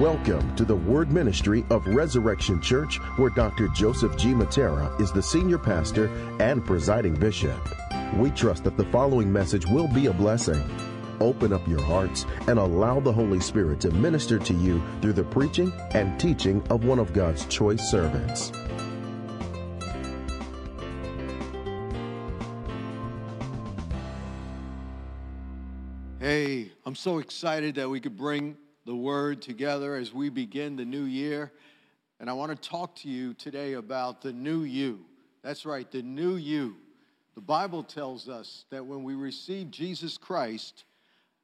Welcome to the Word Ministry of Resurrection Church, where Dr. Joseph G. Mattera is the senior pastor and presiding bishop. We trust that the following message will be a blessing. Open up your hearts and allow the Holy Spirit to minister to you through the preaching and teaching of one of God's choice servants. Hey, I'm so excited that we could bring the word together as we begin the new year. And I want to talk to you today about the new you. That's right, the new you. The Bible tells us that when we receive Jesus Christ,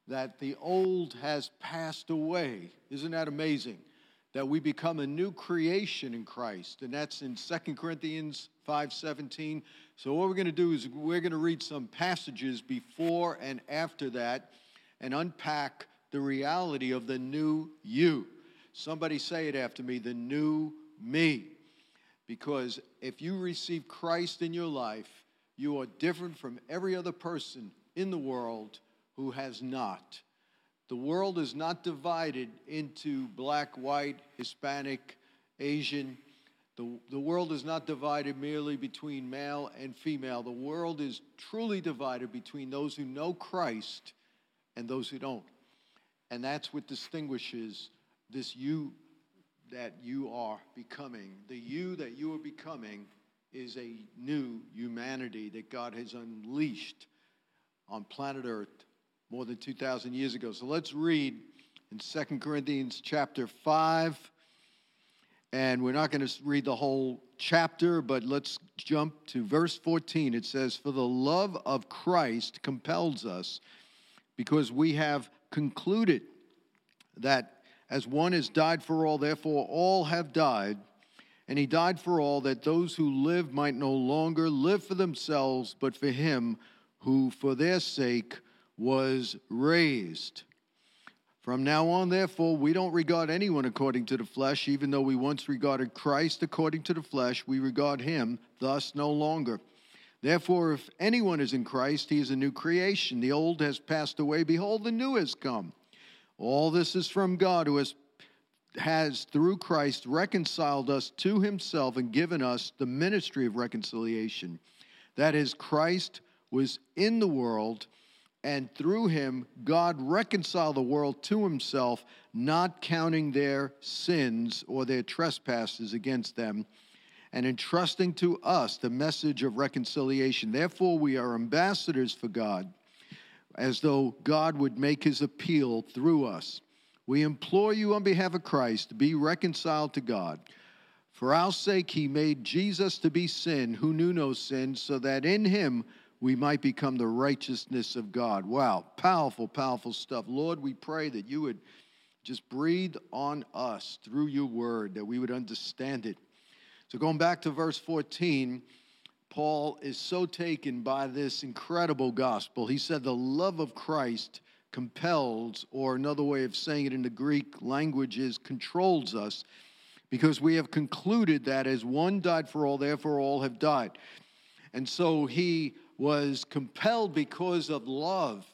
that the old has passed away. Isn't that amazing? That we become a new creation in Christ. And that's in 2 Corinthians 5:17. So what we're going to do is we're going to read some passages before and after that and unpack the reality of the new you. Somebody say it after me the new me. Because if you receive Christ in your life, you are different from every other person in the world who has not. The world is not divided into black, white, Hispanic, Asian. The, the world is not divided merely between male and female. The world is truly divided between those who know Christ and those who don't. And that's what distinguishes this you that you are becoming. The you that you are becoming is a new humanity that God has unleashed on planet Earth more than 2,000 years ago. So let's read in 2 Corinthians chapter 5. And we're not going to read the whole chapter, but let's jump to verse 14. It says, For the love of Christ compels us because we have concluded that as one has died for all, therefore all have died. And he died for all, that those who live might no longer live for themselves, but for him who for their sake was raised. From now on, therefore, we don't regard anyone according to the flesh, even though we once regarded Christ according to the flesh, we regard him thus no longer. Therefore, if anyone is in Christ, he is a new creation. The old has passed away. Behold, the new has come. All this is from God, who has, has through Christ reconciled us to himself and given us the ministry of reconciliation. That is, Christ was in the world, and through him, God reconciled the world to himself, not counting their sins or their trespasses against them and entrusting to us the message of reconciliation. Therefore, we are ambassadors for God, as though God would make his appeal through us. We implore you on behalf of Christ to be reconciled to God. For our sake, he made Jesus to be sin, who knew no sin, so that in him we might become the righteousness of God. Wow, powerful, powerful stuff. Lord, we pray that you would just breathe on us through your word, that we would understand it so, going back to verse 14, Paul is so taken by this incredible gospel. He said, The love of Christ compels, or another way of saying it in the Greek language is controls us, because we have concluded that as one died for all, therefore all have died. And so he was compelled because of love.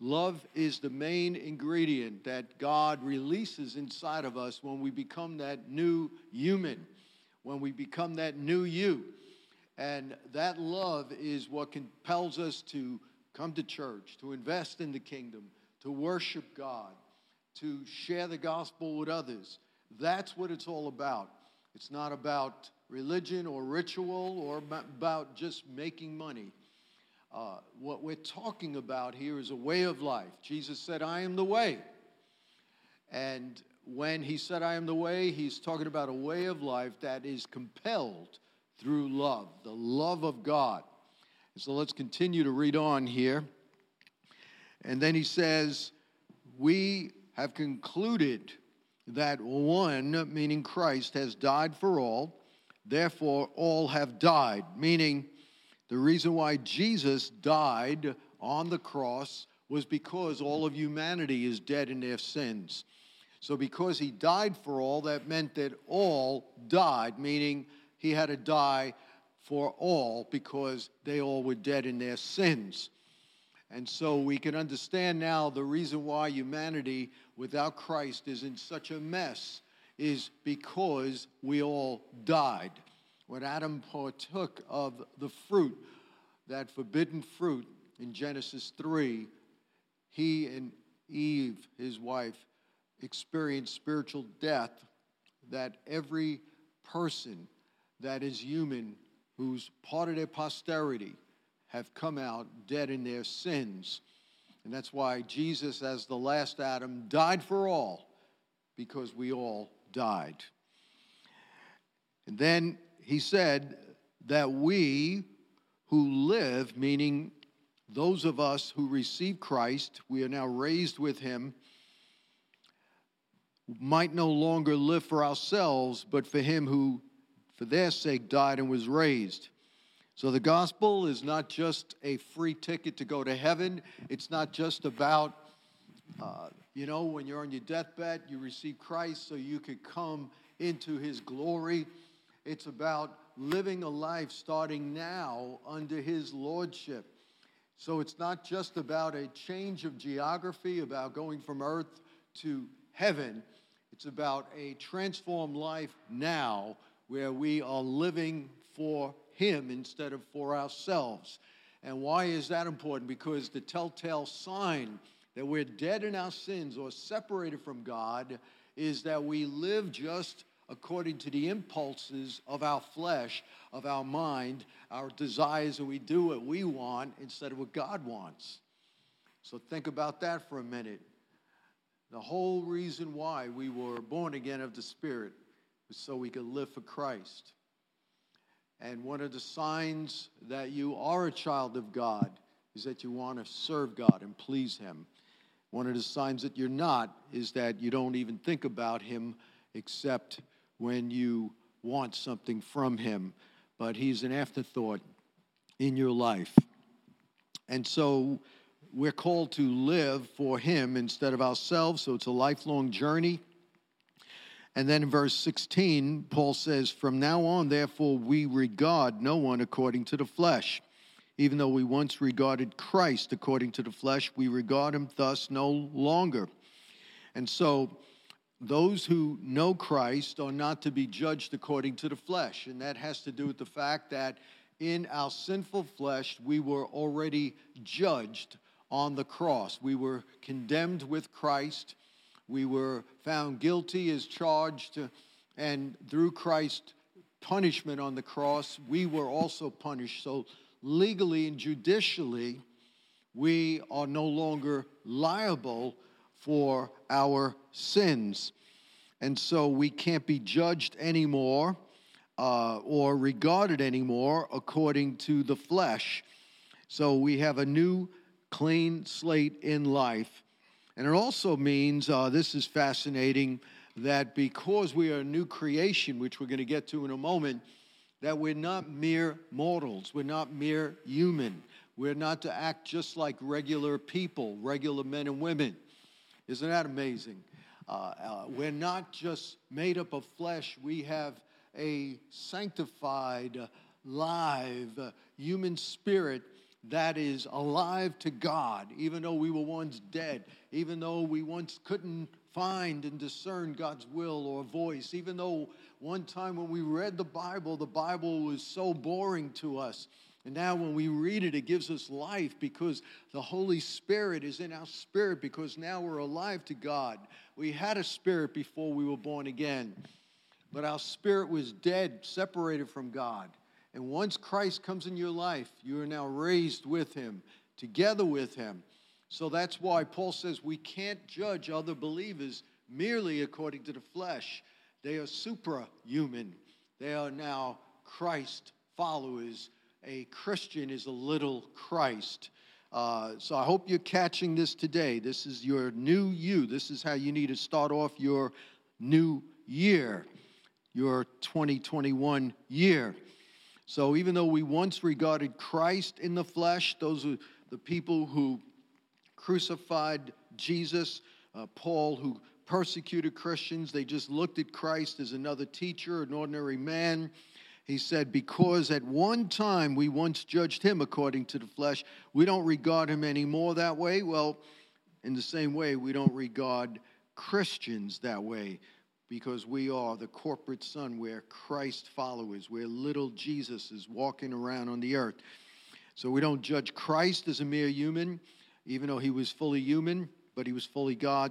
Love is the main ingredient that God releases inside of us when we become that new human when we become that new you. And that love is what compels us to come to church, to invest in the kingdom, to worship God, to share the gospel with others. That's what it's all about. It's not about religion or ritual or about just making money. Uh, what we're talking about here is a way of life. Jesus said, I am the way. And when he said, I am the way, he's talking about a way of life that is compelled through love, the love of God. And So let's continue to read on here. And then he says, We have concluded that one, meaning Christ, has died for all, therefore all have died, meaning the reason why Jesus died on the cross was because all of humanity is dead in their sins. So, because he died for all, that meant that all died, meaning he had to die for all because they all were dead in their sins. And so we can understand now the reason why humanity without Christ is in such a mess is because we all died. When Adam partook of the fruit, that forbidden fruit in Genesis 3, he and Eve, his wife, experienced spiritual death that every person that is human who's part of their posterity have come out dead in their sins. And that's why Jesus, as the last Adam, died for all, because we all died. And then he said that we who live, meaning those of us who receive Christ, we are now raised with him, might no longer live for ourselves, but for him who, for their sake, died and was raised. So the gospel is not just a free ticket to go to heaven. It's not just about, uh, you know, when you're on your deathbed, you receive Christ so you could come into his glory. It's about living a life starting now under his lordship. So it's not just about a change of geography, about going from earth to heaven. It's about a transformed life now where we are living for him instead of for ourselves. And why is that important? Because the telltale sign that we're dead in our sins or separated from God is that we live just according to the impulses of our flesh, of our mind, our desires, and we do what we want instead of what God wants. So think about that for a minute. The whole reason why we were born again of the Spirit was so we could live for Christ. And one of the signs that you are a child of God is that you want to serve God and please Him. One of the signs that you're not is that you don't even think about Him except when you want something from Him. But He's an afterthought in your life. And so we're called to live for Him instead of ourselves. So it's a lifelong journey. And then in verse 16, Paul says, From now on, therefore, we regard no one according to the flesh. Even though we once regarded Christ according to the flesh, we regard him thus no longer. And so, those who know Christ are not to be judged according to the flesh. And that has to do with the fact that in our sinful flesh, we were already judged on the cross. We were condemned with Christ we were found guilty as charged, and through Christ's punishment on the cross, we were also punished. So, legally and judicially, we are no longer liable for our sins. And so we can't be judged anymore uh, or regarded anymore according to the flesh. So we have a new clean slate in life. And it also means, uh, this is fascinating, that because we are a new creation, which we're going to get to in a moment, that we're not mere mortals, we're not mere human. We're not to act just like regular people, regular men and women. Isn't that amazing? Uh, uh, we're not just made up of flesh, we have a sanctified, uh, live uh, human spirit that is alive to God, even though we were once dead, even though we once couldn't find and discern God's will or voice, even though one time when we read the Bible, the Bible was so boring to us. And now when we read it, it gives us life because the Holy Spirit is in our spirit because now we're alive to God. We had a spirit before we were born again, but our spirit was dead, separated from God. And once Christ comes in your life, you are now raised with him, together with him. So that's why Paul says we can't judge other believers merely according to the flesh. They are suprahuman. They are now Christ followers. A Christian is a little Christ. Uh, so I hope you're catching this today. This is your new you. This is how you need to start off your new year, your 2021 year. So even though we once regarded Christ in the flesh, those are the people who crucified Jesus, uh, Paul, who persecuted Christians, they just looked at Christ as another teacher, an ordinary man. He said, Because at one time we once judged him according to the flesh, we don't regard him anymore that way. Well, in the same way, we don't regard Christians that way because we are the corporate son. We're Christ followers. We're little Jesuses walking around on the earth. So we don't judge Christ as a mere human, even though he was fully human, but he was fully God.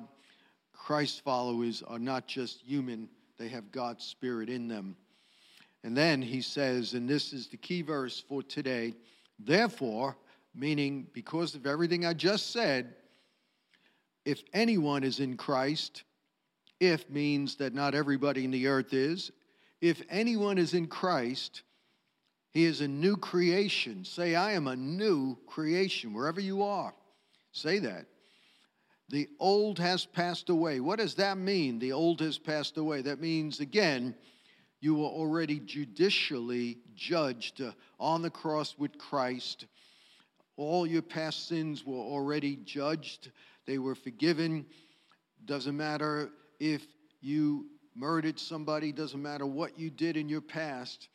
Christ followers are not just human, they have God's Spirit in them. And then he says, and this is the key verse for today, therefore, meaning because of everything I just said, if anyone is in Christ, if means that not everybody in the earth is. If anyone is in Christ, he is a new creation. Say, I am a new creation, wherever you are. Say that. The old has passed away. What does that mean? The old has passed away. That means, again, you were already judicially judged uh, on the cross with Christ. All your past sins were already judged, they were forgiven. Doesn't matter if you murdered somebody, doesn't matter what you did in your past.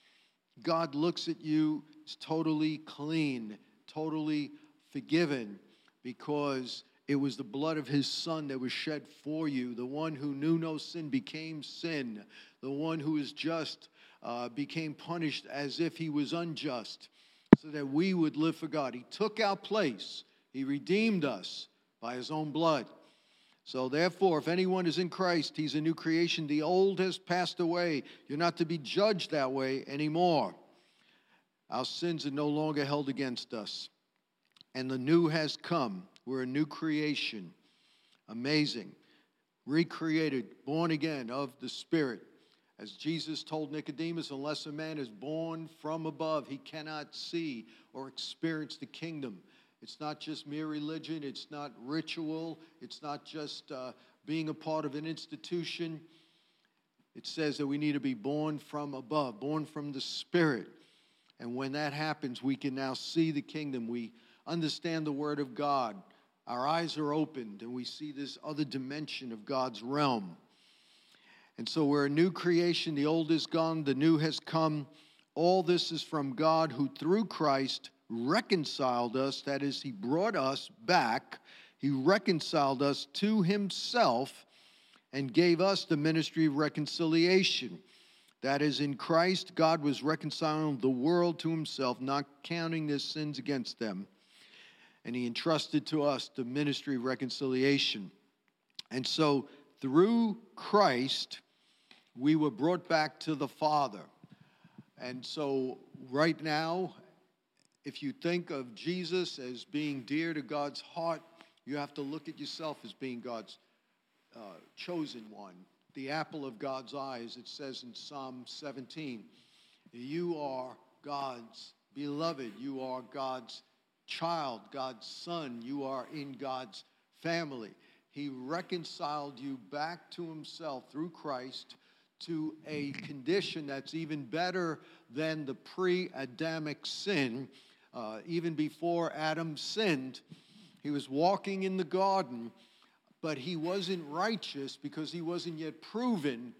God looks at you as totally clean, totally forgiven, because it was the blood of his son that was shed for you. The one who knew no sin became sin. The one who is just uh, became punished as if he was unjust, so that we would live for God. He took our place, he redeemed us by his own blood. So, therefore, if anyone is in Christ, he's a new creation. The old has passed away. You're not to be judged that way anymore. Our sins are no longer held against us. And the new has come. We're a new creation. Amazing. Recreated, born again of the Spirit. As Jesus told Nicodemus, unless a man is born from above, he cannot see or experience the kingdom. It's not just mere religion, it's not ritual, it's not just uh, being a part of an institution. It says that we need to be born from above, born from the Spirit. And when that happens, we can now see the kingdom. We understand the Word of God. Our eyes are opened, and we see this other dimension of God's realm. And so we're a new creation. The old is gone, the new has come. All this is from God, who through Christ reconciled us, that is, he brought us back, he reconciled us to himself and gave us the ministry of reconciliation. That is, in Christ, God was reconciling the world to himself, not counting their sins against them. And he entrusted to us the ministry of reconciliation. And so, through Christ, we were brought back to the Father. And so, right now, if you think of Jesus as being dear to God's heart, you have to look at yourself as being God's uh, chosen one, the apple of God's eyes. It says in Psalm 17, You are God's beloved, you are God's child, God's son, you are in God's family. He reconciled you back to himself through Christ to a condition that's even better than the pre Adamic sin uh, even before Adam sinned, he was walking in the garden, but he wasn't righteous because he wasn't yet proven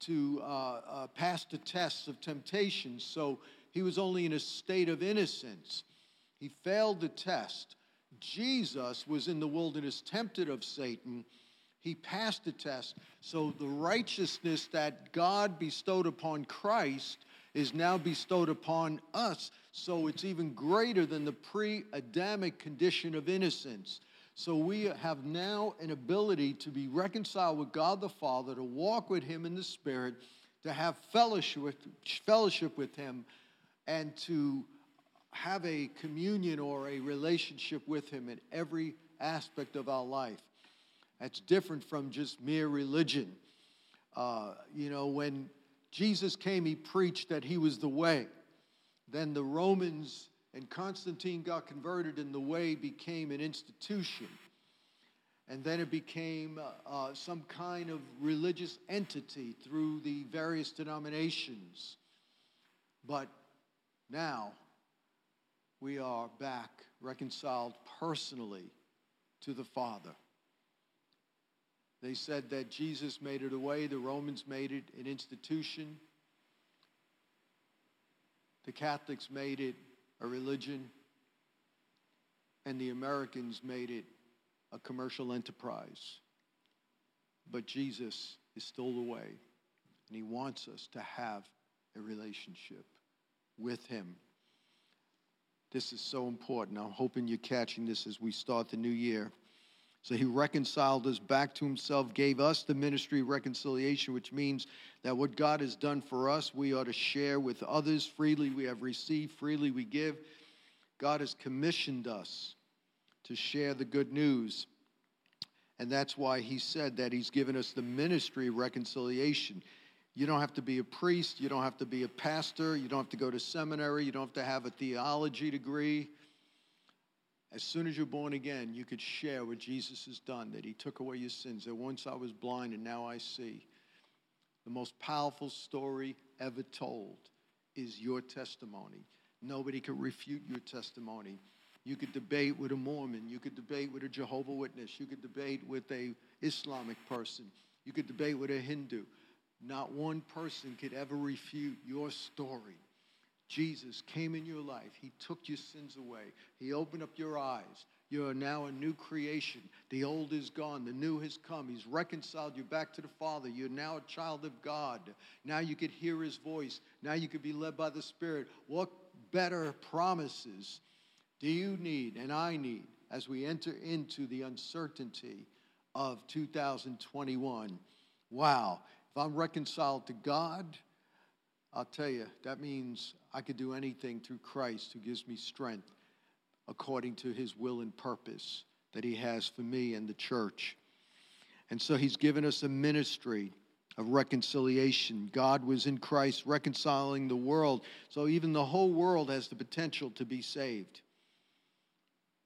to uh, uh, pass the tests of temptation. So he was only in a state of innocence. He failed the test. Jesus was in the wilderness, tempted of Satan. He passed the test. So the righteousness that God bestowed upon Christ is now bestowed upon us. So it's even greater than the pre Adamic condition of innocence. So we have now an ability to be reconciled with God the Father, to walk with Him in the Spirit, to have fellowship with, fellowship with Him, and to have a communion or a relationship with Him in every aspect of our life. That's different from just mere religion. Uh, you know, when Jesus came, he preached that he was the way. Then the Romans and Constantine got converted, and the way became an institution. And then it became uh, uh, some kind of religious entity through the various denominations. But now we are back reconciled personally to the Father. They said that Jesus made it a way, the Romans made it an institution, the Catholics made it a religion, and the Americans made it a commercial enterprise. But Jesus is still the way, and he wants us to have a relationship with him. This is so important. I'm hoping you're catching this as we start the new year. So he reconciled us back to himself, gave us the ministry of reconciliation, which means that what God has done for us, we ought to share with others freely. We have received, freely we give. God has commissioned us to share the good news. And that's why he said that he's given us the ministry of reconciliation. You don't have to be a priest, you don't have to be a pastor, you don't have to go to seminary, you don't have to have a theology degree. As soon as you're born again, you could share what Jesus has done, that he took away your sins, that once I was blind and now I see. The most powerful story ever told is your testimony. Nobody could refute your testimony. You could debate with a Mormon, you could debate with a Jehovah Witness, you could debate with a Islamic person, you could debate with a Hindu. Not one person could ever refute your story. Jesus came in your life. He took your sins away. He opened up your eyes. You are now a new creation. The old is gone. The new has come. He's reconciled you back to the Father. You're now a child of God. Now you could hear his voice. Now you could be led by the Spirit. What better promises do you need and I need as we enter into the uncertainty of 2021? Wow. If I'm reconciled to God, I'll tell you, that means I could do anything through Christ who gives me strength according to his will and purpose that he has for me and the church. And so he's given us a ministry of reconciliation. God was in Christ reconciling the world. So even the whole world has the potential to be saved.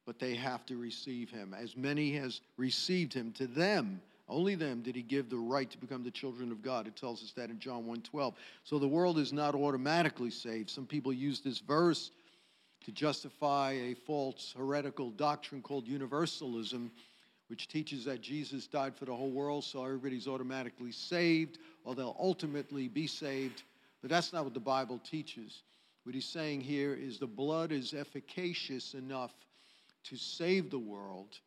But they have to receive him. As many has received him, to them only them did he give the right to become the children of God. It tells us that in John 1:12. So the world is not automatically saved. Some people use this verse to justify a false heretical doctrine called universalism, which teaches that Jesus died for the whole world, so everybody's automatically saved, or they'll ultimately be saved. But that's not what the Bible teaches. What he's saying here is the blood is efficacious enough to save the world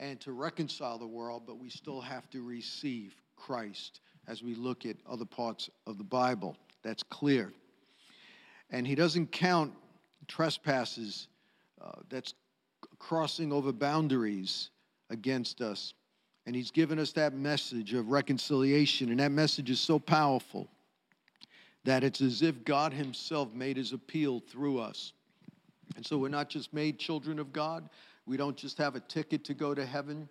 and to reconcile the world, but we still have to receive Christ as we look at other parts of the Bible. That's clear. And he doesn't count trespasses uh, that's crossing over boundaries against us. And he's given us that message of reconciliation. And that message is so powerful that it's as if God himself made his appeal through us. And so we're not just made children of God, we don't just have a ticket to go to heaven,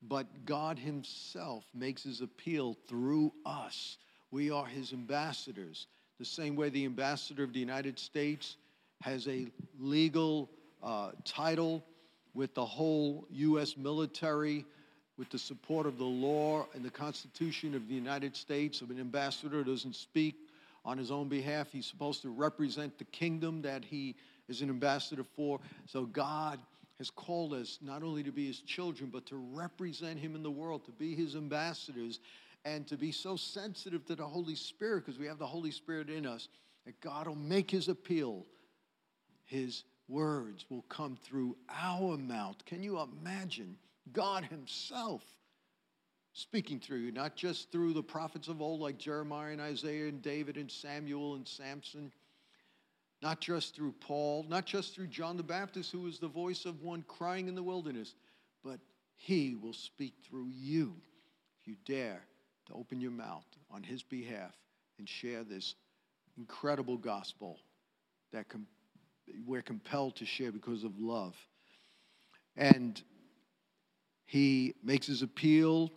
but God Himself makes His appeal through us. We are His ambassadors. The same way the ambassador of the United States has a legal uh, title with the whole U.S. military, with the support of the law and the Constitution of the United States. An ambassador doesn't speak on his own behalf, he's supposed to represent the kingdom that he is an ambassador for. So God has called us not only to be his children, but to represent him in the world, to be his ambassadors, and to be so sensitive to the Holy Spirit, because we have the Holy Spirit in us, that God will make his appeal. His words will come through our mouth. Can you imagine God himself? speaking through you, not just through the prophets of old like Jeremiah and Isaiah and David and Samuel and Samson, not just through Paul, not just through John the Baptist, who is the voice of one crying in the wilderness, but he will speak through you if you dare to open your mouth on his behalf and share this incredible gospel that com- we're compelled to share because of love. And he makes his appeal,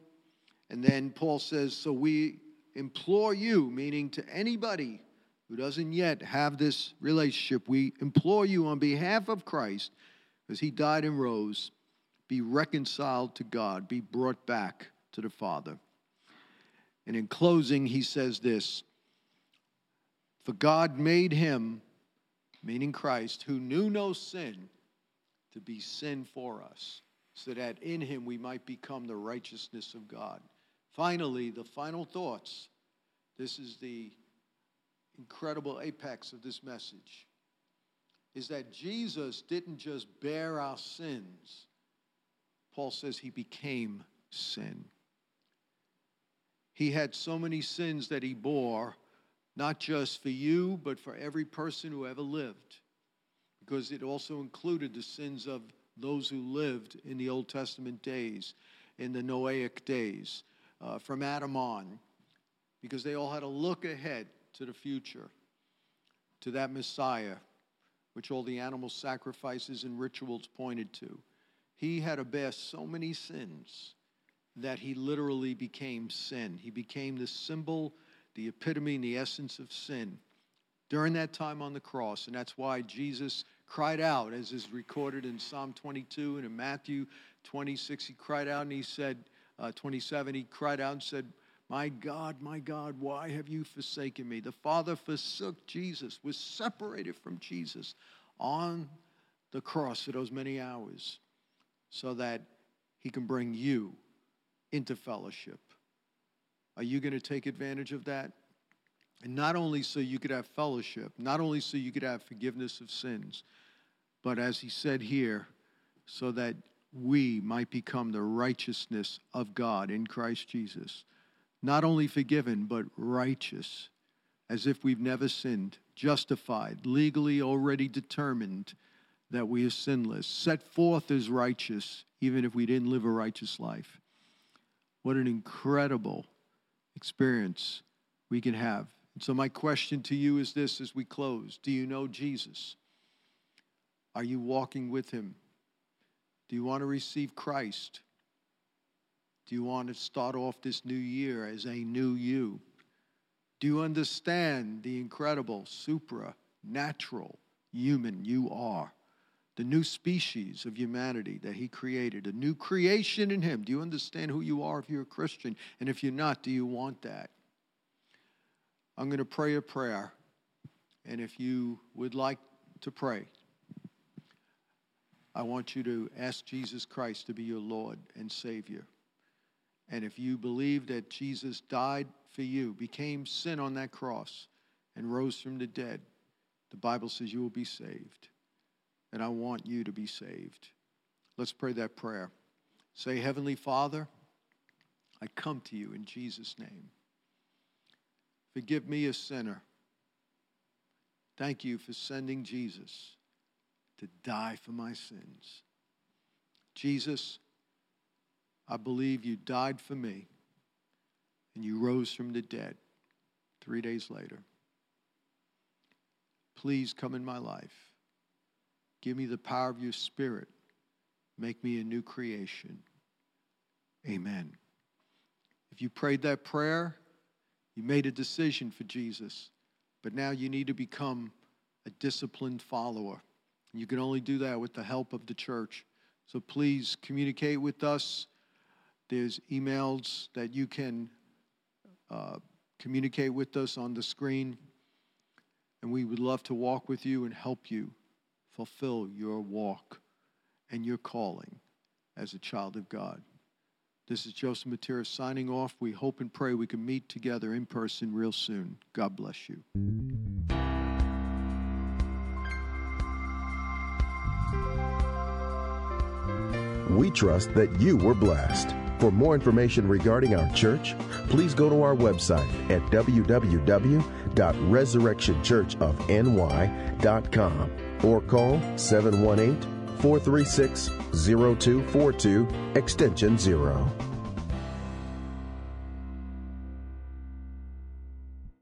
and then Paul says, So we implore you, meaning to anybody who doesn't yet have this relationship, we implore you on behalf of Christ, as he died and rose, be reconciled to God, be brought back to the Father. And in closing, he says this For God made him, meaning Christ, who knew no sin, to be sin for us, so that in him we might become the righteousness of God. Finally, the final thoughts. This is the incredible apex of this message is that Jesus didn't just bear our sins. Paul says he became sin. He had so many sins that he bore, not just for you, but for every person who ever lived, because it also included the sins of those who lived in the Old Testament days, in the Noahic days, uh, from Adam on, because they all had to look ahead to the future, to that Messiah, which all the animal sacrifices and rituals pointed to. He had bear so many sins that he literally became sin. He became the symbol, the epitome, and the essence of sin during that time on the cross. And that's why Jesus cried out, as is recorded in Psalm 22 and in Matthew 26. He cried out and he said, uh, 27, he cried out and said, My God, my God, why have you forsaken me? The Father forsook Jesus, was separated from Jesus on the cross for those many hours so that he can bring you into fellowship. Are you going to take advantage of that? And not only so you could have fellowship, not only so you could have forgiveness of sins, but as he said here, so that we might become the righteousness of God in Christ Jesus. Not only forgiven, but righteous, as if we've never sinned, justified, legally already determined that we are sinless, set forth as righteous, even if we didn't live a righteous life. What an incredible experience we can have. And so, my question to you is this as we close Do you know Jesus? Are you walking with him? Do you want to receive Christ? Do you want to start off this new year as a new you? Do you understand the incredible, supernatural human you are? The new species of humanity that He created, a new creation in Him. Do you understand who you are if you're a Christian? And if you're not, do you want that? I'm going to pray a prayer. And if you would like to pray, I want you to ask Jesus Christ to be your Lord and Savior. And if you believe that Jesus died for you, became sin on that cross, and rose from the dead, the Bible says you will be saved. And I want you to be saved. Let's pray that prayer. Say, Heavenly Father, I come to you in Jesus' name. Forgive me, a sinner. Thank you for sending Jesus to die for my sins. Jesus, I believe you died for me and you rose from the dead three days later. Please come in my life. Give me the power of your spirit. Make me a new creation. Amen. If you prayed that prayer, you made a decision for Jesus, but now you need to become a disciplined follower. You can only do that with the help of the church. So please communicate with us. There's emails that you can uh, communicate with us on the screen. And we would love to walk with you and help you fulfill your walk and your calling as a child of God. This is Joseph Mattera signing off. We hope and pray we can meet together in person real soon. God bless you. We trust that you were blessed. For more information regarding our church, please go to our website at www.resurrectionchurchofny.com or call 718 436 0242, extension 0.